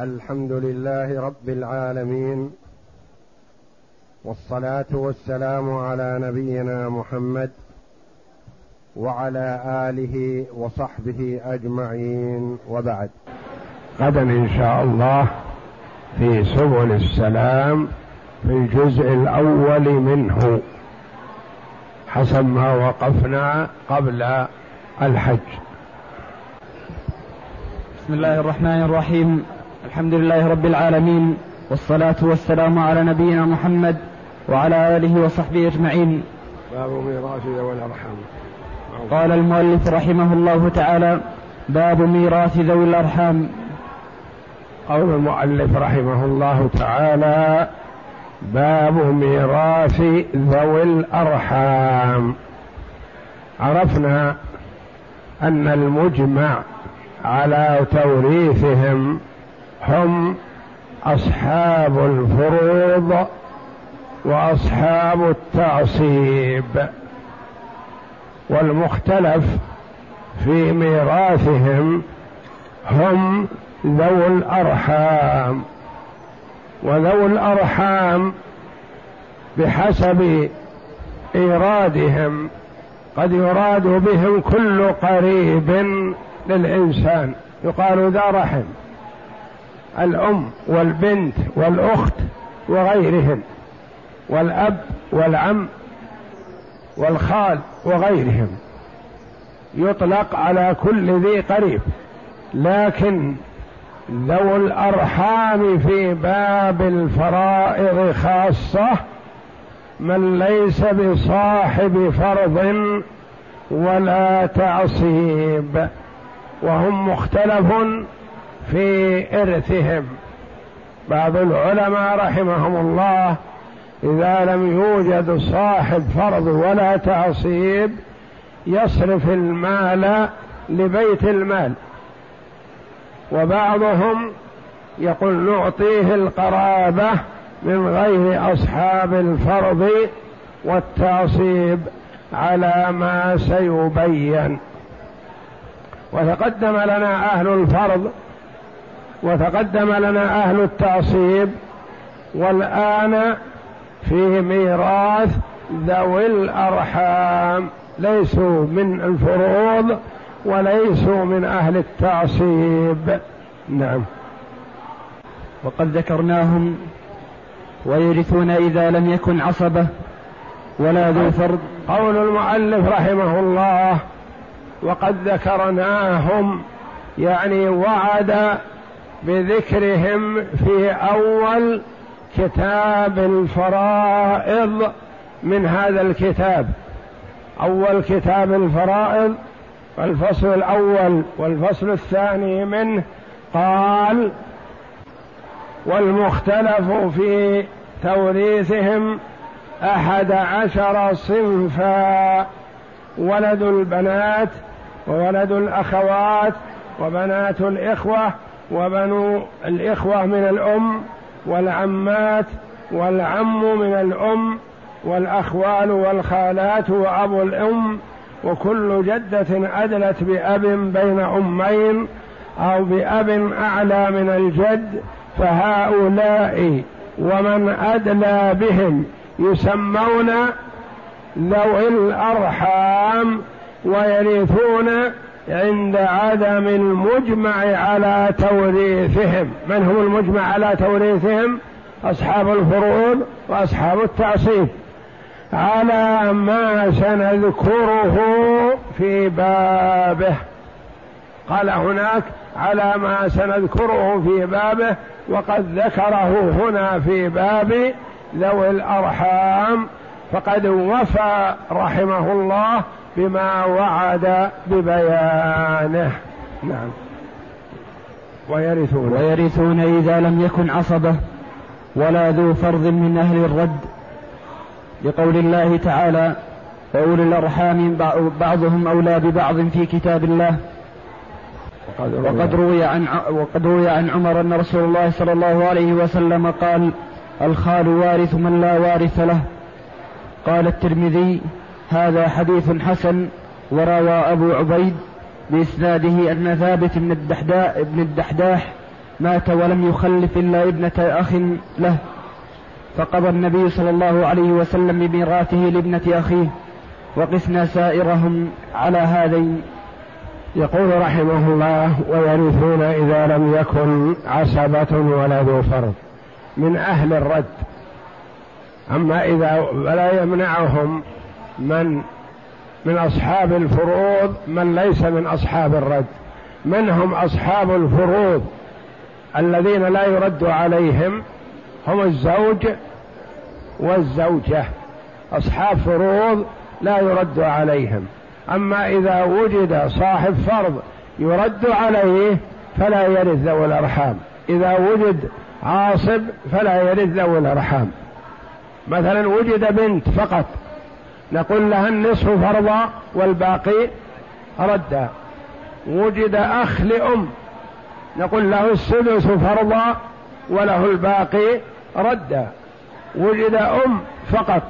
الحمد لله رب العالمين والصلاة والسلام على نبينا محمد وعلى آله وصحبه أجمعين وبعد. غدا إن شاء الله في سبل السلام في الجزء الأول منه. حسب ما وقفنا قبل الحج. بسم الله الرحمن الرحيم. الحمد لله رب العالمين والصلاة والسلام على نبينا محمد وعلى آله وصحبه أجمعين. باب ميراث ذوي الأرحام. قال المؤلف رحمه الله تعالى باب ميراث ذوي الأرحام. قول المؤلف رحمه الله تعالى باب ميراث ذوي الأرحام. عرفنا أن المجمع على توريثهم هم أصحاب الفروض وأصحاب التعصيب والمختلف في ميراثهم هم ذو الأرحام وذو الأرحام بحسب إيرادهم قد يراد بهم كل قريب للإنسان يقال ذا رحم. الأم والبنت والأخت وغيرهن والأب والعم والخال وغيرهم. يطلق على كل ذي قريب. لكن ذو الأرحام في باب الفرائض خاصة من ليس بصاحب فرض ولا تعصيب. وهم مختلف في إرثهم. بعض العلماء رحمهم الله إذا لم يوجد صاحب فرض ولا تعصيب يصرف المال لبيت المال. وبعضهم يقول نعطيه القرابة من غير أصحاب الفرض والتعصيب على ما سيبين. وتقدم لنا أهل الفرض وتقدم لنا أهل التعصيب والآن في ميراث ذوي الأرحام. ليسوا من الفروض وليسوا من أهل التعصيب. نعم. وقد ذكرناهم ويرثون إذا لم يكن عصبة ولا ذو فرض. قول المؤلف رحمه الله وقد ذكرناهم يعني وعد بذكرهم في أول كتاب الفرائض من هذا الكتاب. أول كتاب الفرائض الفصل الأول والفصل الثاني منه قال والمختلف في توريثهم أحد عشر صنفا ولد البنات وولد الأخوات وبنات الإخوة وبنو الإخوة من الأم والعمات والعم من الأم والأخوال والخالات وأبو الأم وكل جدة أدلت بأب بين أمين أو بأب أعلى من الجد فهؤلاء ومن أدلى بهم يسمون ذوي الأرحام ويرثون عند عدم المجمع على توريثهم من هم المجمع على توريثهم أصحاب الفروض وأصحاب التعصيب. على ما سنذكره في بابه. قال هناك على ما سنذكره في بابه وقد ذكره هنا في باب ذوي الأرحام. فقد وفى رحمه الله بما وعد ببيانه. نعم. ويرثون. ويرثون إذا لم يكن عصبة ولا ذو فرض من أهل الرد. لقول الله تعالى وأولي الأرحام بعضهم أولى ببعض في كتاب الله وقد روي. عن وقد روي عن عمر أن رسول الله صلى الله عليه وسلم قال الخال وارث من لا وارث له قال الترمذي هذا حديث حسن وروى أبو عبيد بإسناده أن ثابت بن الدحداح, بن الدحداح مات ولم يخلف إلا ابنة أخ له. فقضى النبي صلى الله عليه وسلم بميراثه لابنة أخيه وقسنا سائرهم على هذين. يقول رحمه الله ويرثون إذا لم يكن عصبة ولا ذو فرض من أهل الرد. أما إذا لا يمنعهم من من أصحاب الفروض من ليس من أصحاب الرد. من هم أصحاب الفروض الذين لا يرد عليهم هم الزوج والزوجة. أصحاب فروض لا يرد عليهم. أما إذا وجد صاحب فرض يرد عليه فلا يرث ذوي الأرحام. إذا وجد عاصب فلا يرث ذوي الأرحام. مثلا وجد بنت فقط نقول لها النصف فرضا والباقي ردا. وجد أخ لأم نقول له السدس فرضا وله الباقي ردا. وجد أم فقط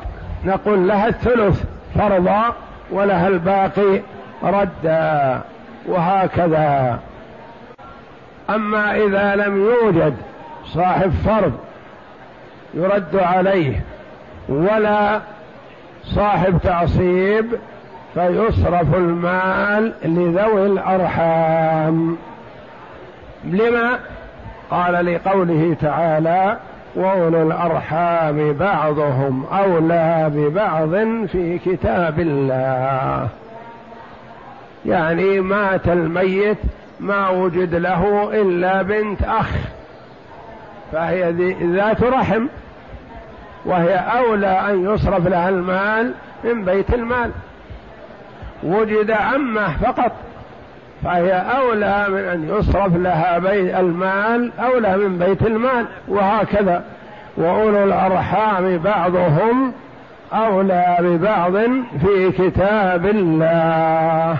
نقول لها الثلث فرضا ولها الباقي ردا. وهكذا. أما إذا لم يوجد صاحب فرض يرد عليه ولا صاحب تعصيب فيصرف المال لذوي الأرحام. لما؟ قال لقوله تعالى وأولو الأرحام بعضهم أولى ببعض في كتاب الله. يعني مات الميت ما وجد له إلا بنت أخ فهي ذات رحم. وهي أولى أن يصرف لها المال من بيت المال. وجد عمه فقط فهي أولى من أن يصرف لها بيت المال أولى من بيت المال وهكذا. وأولو الأرحام بعضهم أولى ببعض في كتاب الله.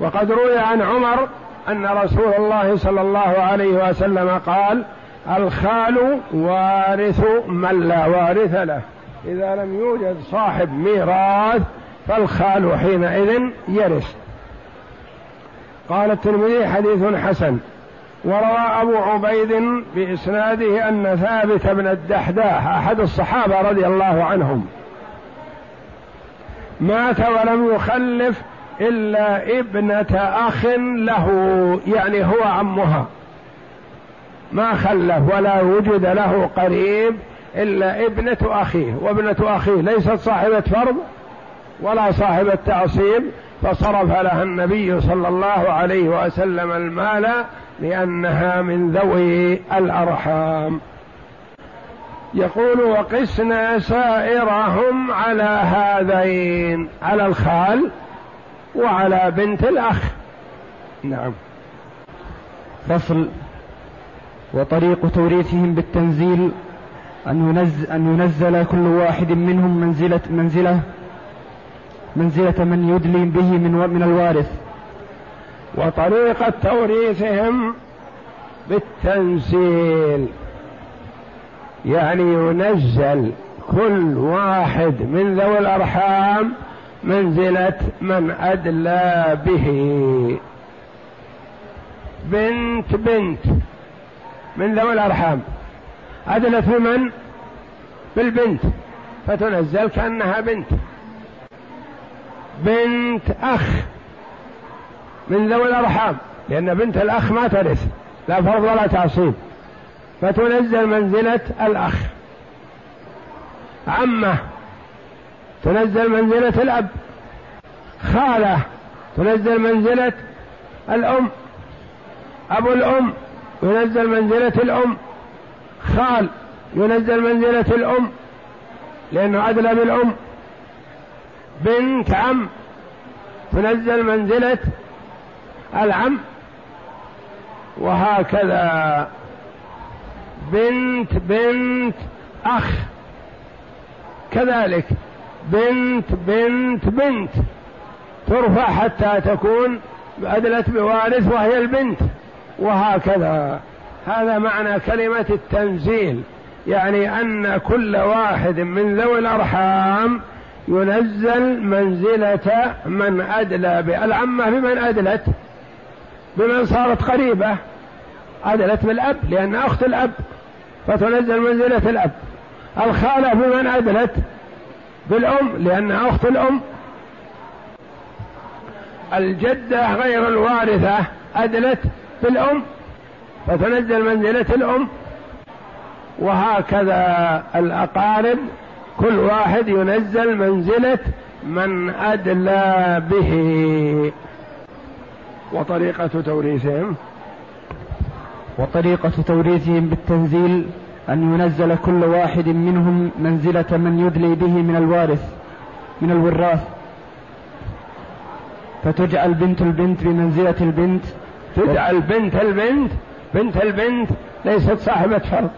وقد روي عن عمر أن رسول الله صلى الله عليه وسلم قال الخال وارث من لا وارث له. إذا لم يوجد صاحب ميراث فالخال حينئذ يرث. قال الترمذي حديث حسن. وروى أبو عبيد بإسناده أن ثابت بن الدحداح أحد الصحابة رضي الله عنهم مات ولم يخلف إلا ابنة أخ له يعني هو عمها. ما خلف ولا وجد له قريب إلا ابنة أخيه وابنة أخيه ليست صاحبة فرض ولا صاحبة تعصيب فصرف لها النبي صلى الله عليه وسلم المال لأنها من ذوي الأرحام. يقول وقسنا سائرهم على هذين على الخال وعلى بنت الأخ. نعم. فصل. وطريق توريثهم بالتنزيل أن ينزل, أن ينزل كل واحد منهم منزلة منزلة منزلة من يدلي به من من الوارث. وطريقة توريثهم بالتنزيل يعني ينزل كل واحد من ذوي الأرحام منزلة من أدلى به. بنت بنت من ذوي الأرحام. أدلت بمن؟ بالبنت. فتنزل كأنها بنت. بنت أخ. من ذوي الأرحام. لأن بنت الأخ ما ترث. لا فرض ولا تعصيب. فتنزل منزلة الأخ. عمة. تنزل منزلة الأب. خالة. تنزل منزلة الأم. أبو الأم. ينزل منزلة الأم. خال ينزل منزلة الأم. لأنه أدلى بالأم بنت عم تنزل منزلة العم. وهكذا. بنت بنت أخ. كذلك. بنت بنت بنت. ترفع حتى تكون أدلت بوارث وهي البنت. وهكذا. هذا معنى كلمة التنزيل يعني أن كل واحد من ذوي الأرحام ينزل منزلة من أدلى بالعمة بمن أدلت؟ بمن صارت قريبة. أدلت بالأب لأن أخت الأب فتنزل منزلة الأب. الخالة بمن أدلت؟ بالأم لأنها أخت الأم. الجدة غير الوارثة أدلت بالأم فتنزل منزلة الأم. وهكذا الأقارب كل واحد ينزل منزلة من أدلى به. وطريقة توريثهم. وطريقة توريثهم بالتنزيل أن ينزل كل واحد منهم منزلة من يدلي به من الوارث من الوراث. فتجعل بنت البنت بمنزلة البنت. تجعل بنت البنت بنت البنت ليست صاحبة فرض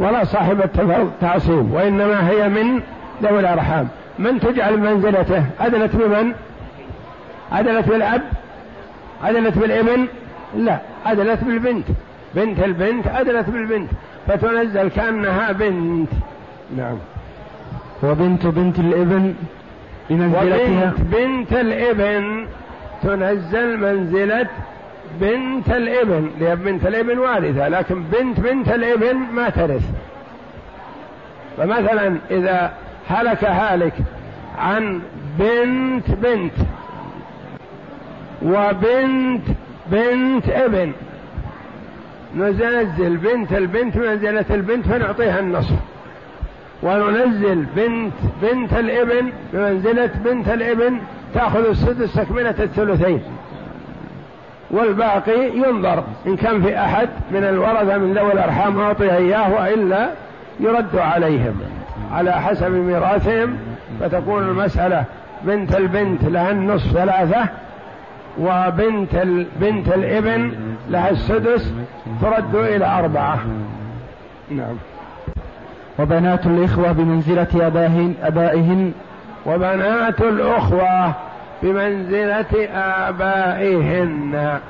ولا صاحبة فرض تعصيب وإنما هي من ذوي الأرحام. من تجعل منزلته؟ أدلت بمن؟ أدلت بالأب؟ أدلت بالابن؟ لا أدلت بالبنت. بنت البنت أدلت بالبنت فتنزل كأنها بنت. نعم. وبنت بنت الابن بمنزلتها؟ وبنت بنت الابن تنزل منزلة بنت الابن لأن بنت الابن وارثة لكن بنت بنت الابن ما ترث. فمثلا إذا هلك هالك عن بنت بنت وبنت بنت ابن ننزل بنت البنت منزلة البنت فنعطيها النصف. وننزل بنت بنت الابن بمنزلة بنت الابن تأخذ السدس تكملة الثلثين. والباقي ينظر إن كان في أحد من الورثة من ذوي الأرحام أعطي إياه وإلا يرد عليهم على حسب ميراثهم. فتكون المسألة بنت البنت لها النصف ثلاثة وبنت بنت الابن لها السدس ترد إلى أربعة. نعم. وبنات الإخوة بمنزلة أبائهن, أبائهن. وبنات الأخوة بمنزلة آبائهن.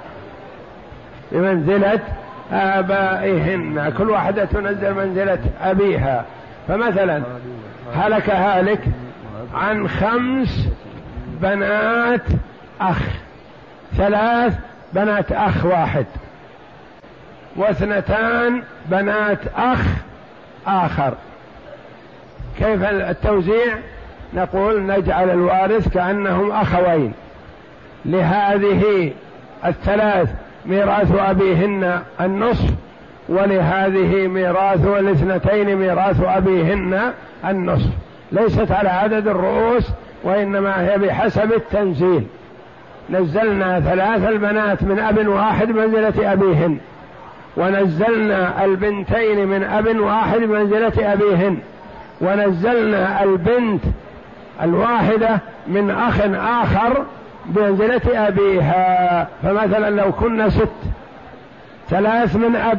بمنزلة آبائهن. كل واحدة تنزل منزلة أبيها. فمثلا هلك هالك عن خمس بنات أخ. ثلاث بنات أخ واحد. واثنتان بنات أخ آخر. كيف التوزيع؟ نقول نجعل الوارث كأنهم أخوين. لهذه الثلاث ميراث أبيهن النصف ولهذه ميراث والاثنتين ميراث أبيهن النصف. ليست على عدد الرؤوس وإنما هي بحسب التنزيل. نزلنا ثلاث البنات من أب واحد منزلة أبيهن. ونزلنا البنتين من أب واحد منزلة أبيهن. ونزلنا البنت الواحدة من أخ آخر بمنزلة أبيها. فمثلا لو كنا ست ثلاث من أب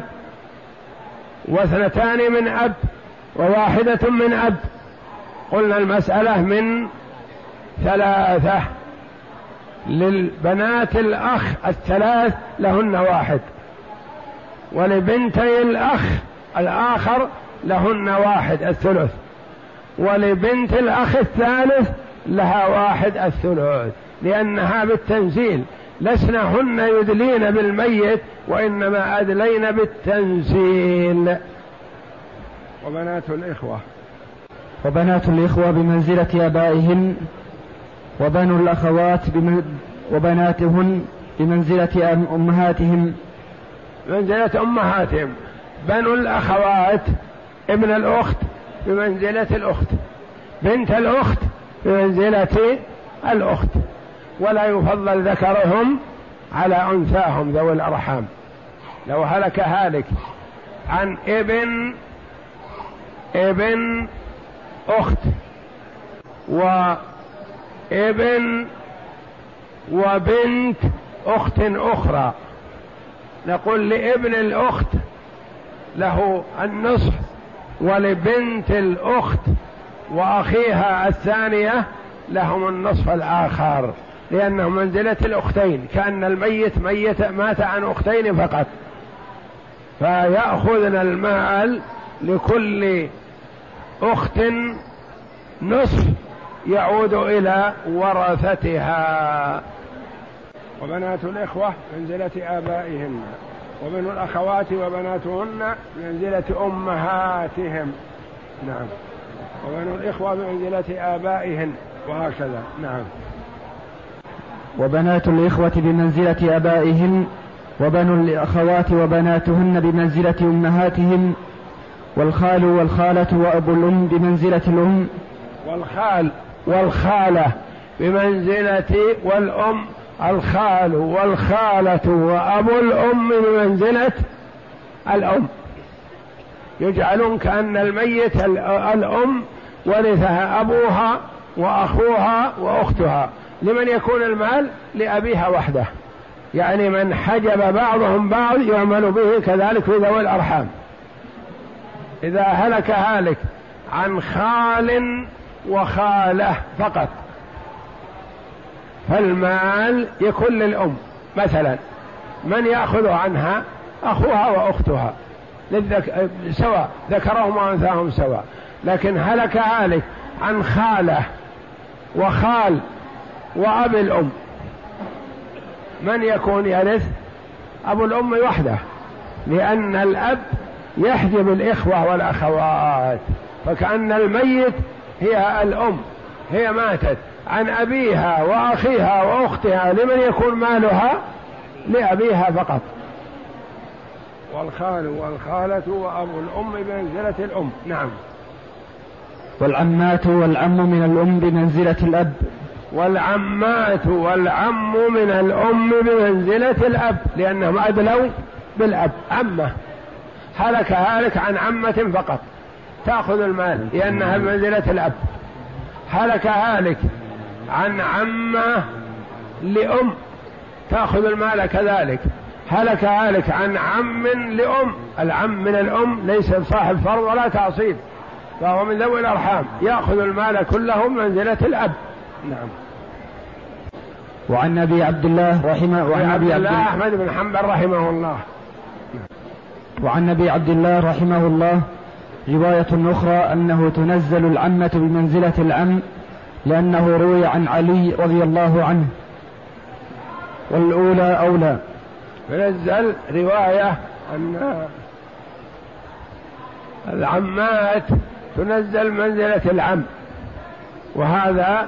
واثنتان من أب وواحدة من أب قلنا المسألة من ثلاثة. للبنات الأخ الثلاث لهن واحد ولبنتي الأخ الآخر لهن واحد الثلث. ولبنت الأخ الثالث لها واحد الثلث لأنها بالتنزيل. لسنا هن يدلين بالميت وإنما أدلين بالتنزيل. وبنات الإخوة. وبنات الإخوة بمنزلة آبائهن وبنو الأخوات وبناتهن بمنزلة أمهاتهم. منزلة أمهاتهم. بنو الأخوات ابن الأخت بمنزلة الأخت. بنت الأخت بمنزلة الأخت. ولا يفضل ذكرهم على أنثاهم ذوي الأرحام. لو هلك هالك عن ابن ابن أخت. وابن وبنت أخت أخرى. نقول لابن الأخت له النصف ولبنت الأخت وأخيها الثانية لهم النصف الآخر لأنه منزلة الأختين كأن الميت ميت مات عن أختين فقط. فيأخذن المال لكل أخت نصف يعود إلى ورثتها. وبنات الإخوة منزلة آبائهن. وبنو الأخوات وبناتهن بمنزلة أمهاتهم. نعم. وبنو الإخوة بمنزلة آبائهن. وهكذا. نعم. وبنات الإخوة بمنزلة آبائهن وبنو الأخوات وبناتهن بمنزلة أمهاتهن والخال والخالة وأبو الأم بمنزلة الأم. والخال والخالة بمنزلة والأم الخال والخالة وأبو الأم بمنزلة الأم. يجعلون كأن الميت الأم ورثها أبوها وأخوها وأختها. لمن يكون المال؟ لأبيها وحده. يعني من حجب بعضهم بعض يعمل به كذلك في ذوي الأرحام. إذا هلك هالك عن خال وخالة فقط. فالمال يكون للأم. مثلا من يأخذ عنها أخوها وأختها للذك... سواء ذكرهم وأنثاهم سواء لكن هلك هالك عن خالة وخال وأب الأم. من يكون يرث؟ أبو الأم وحده لأن الأب يحجب الإخوة والأخوات فكأن الميت هي الأم هي ماتت. عن أبيها وأخيها وأختها لمن يكون مالها؟ لأبيها فقط. والخال والخالة وأبو الأم بمنزلة الأم. نعم. والعمات والعم من الأم بمنزلة الأب. والعمات والعم من الأم بمنزلة الأب لأنهم أدلوا بالأب عمة. هلك هالك عن عمة فقط. تأخذ المال لأنها بمنزلة الأب. هلك هالك عن عمة لأم تأخذ المال كذلك. هلك هالك عن عم لأم العم من الأم ليس صاحب فرض ولا تعصيب فهو من ذوي الأرحام يأخذ المال كله منزلة الأب. نعم. وعن أبي عبد الله رحمه وعن أبي عبد الله أحمد بن حنبل رحمه الله. وعن أبي عبد الله رحمه الله رواية أخرى أنه تنزل العمة بمنزلة العم لأنه روي عن علي رضي الله عنه. والأولى أولى. تنزل رواية أن العمات تنزل منزلة العم. وهذا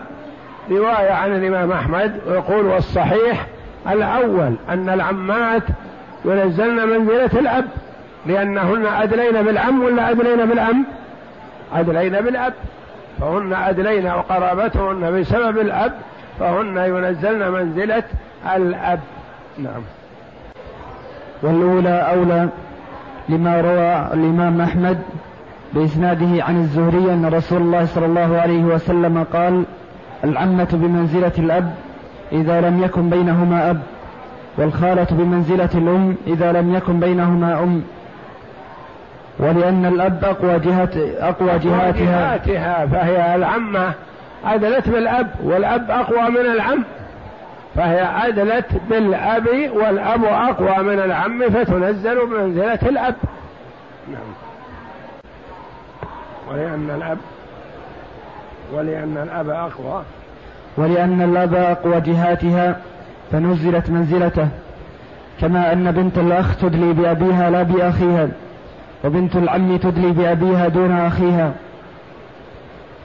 رواية عن الإمام أحمد ويقول والصحيح الأول أن العمات ينزلن منزلة الأب لأنهن أدلين بالعم ولا أدلين بالأم أدلين بالأب. فهن أدلين وقرابتهن بسبب الأب فهن ينزلن منزلة الأب. نعم. والأولى أولى لما روى الإمام أحمد بإسناده عن الزهري أن رسول الله صلى الله عليه وسلم قال العمة بمنزلة الأب إذا لم يكن بينهما أب والخالة بمنزلة الأم إذا لم يكن بينهما أم. ولأن الأب أقوى جهة أقوى جهاتها. جهاتها فهي العمة. أدلت بالأب والأب أقوى من العم. فهي أدلت بالأب والأب أقوى من العم فتنزل بمنزلة الأب. نعم. ولأن الأب ولأن الأب أقوى. ولأن الأب أقوى جهاتها فنزلت منزلته. كما أن بنت الأخ تدلي بأبيها لا بأخيها. وبنت العم تدلي بأبيها دون أخيها.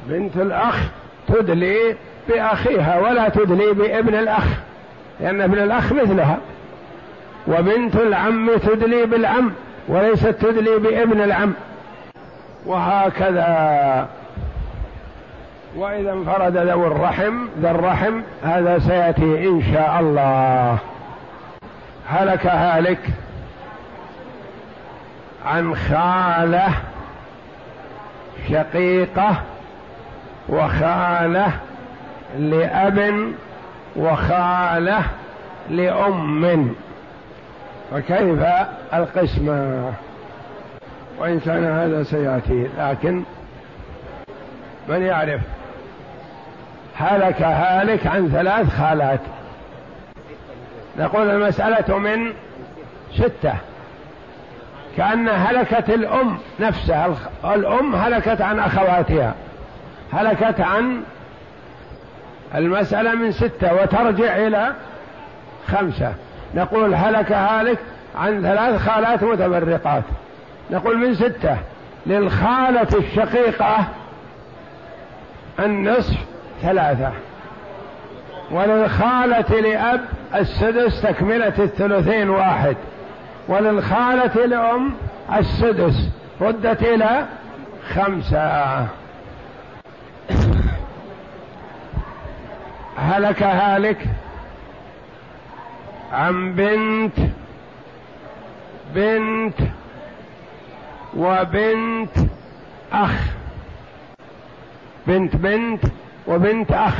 بنت الأخ تدلي بأخيها ولا تدلي بابن الأخ لأن ابن الأخ مثلها. وبنت العم تدلي بالعم وليست تدلي بابن العم. وهكذا. وإذا انفرد ذو الرحم ذا الرحم هذا سيأتي إن شاء الله. هلك هالك. عن خالة شقيقة وخالة لأب وخالة لأم. فكيف القسمة وإن كان هذا سيأتي. لكن من يعرف؟ هلك هالك عن ثلاث خالات. نقول المسألة من ستة. كأن هلكت الأم نفسها. الأم هلكت عن أخواتها. هلكت عن المسألة من ستة وترجع إلى خمسة. نقول هلك هالك عن ثلاث خالات متفرقات. نقول من ستة. للخالة الشقيقة النصف ثلاثة. وللخالة لأب السدس تكملة الثلثين واحد. وللخالة لأم السدس ردت إلى خمسة هلك هالك عن بنت بنت وبنت أخ. بنت بنت وبنت أخ.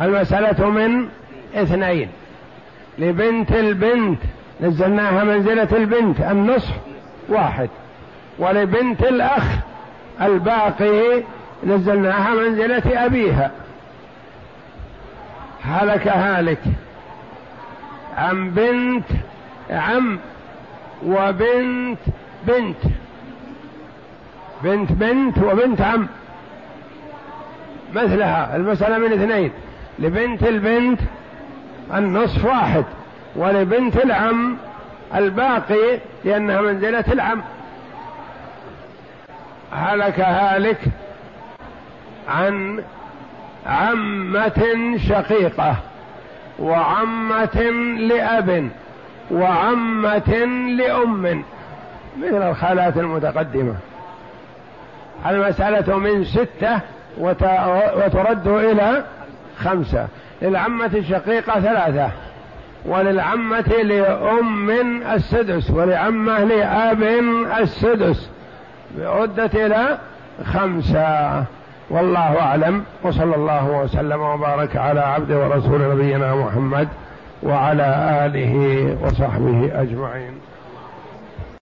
المسألة من اثنين لبنت البنت نزلناها منزلة البنت النصف واحد. ولبنت الأخ الباقي نزلناها منزلة أبيها. هلك هالك. عن بنت عم وبنت بنت. بنت بنت وبنت عم. مثلها المسألة من اثنين. لبنت البنت النصف واحد. ولبنت العم الباقي لأنها منزلة العم. هلك هالك عن عمة شقيقة وعمة لأب وعمة لأم مثل الخالات المتقدمة. المسألة من ستة وترد إلى خمسة. للعمة الشقيقة ثلاثة. وللعمة لأم السدس ولعمة لأب السدس عدت إلى خمسة. والله أعلم. وصلى الله وسلم وبارك على عبد ورسول نبينا محمد وعلى آله وصحبه أجمعين.